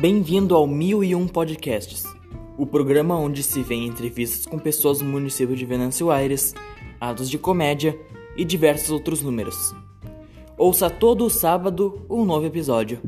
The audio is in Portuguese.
Bem-vindo ao 1001 Podcasts, o programa onde se vê entrevistas com pessoas do município de Venâncio Aires, atos de comédia e diversos outros números. Ouça todo sábado um novo episódio.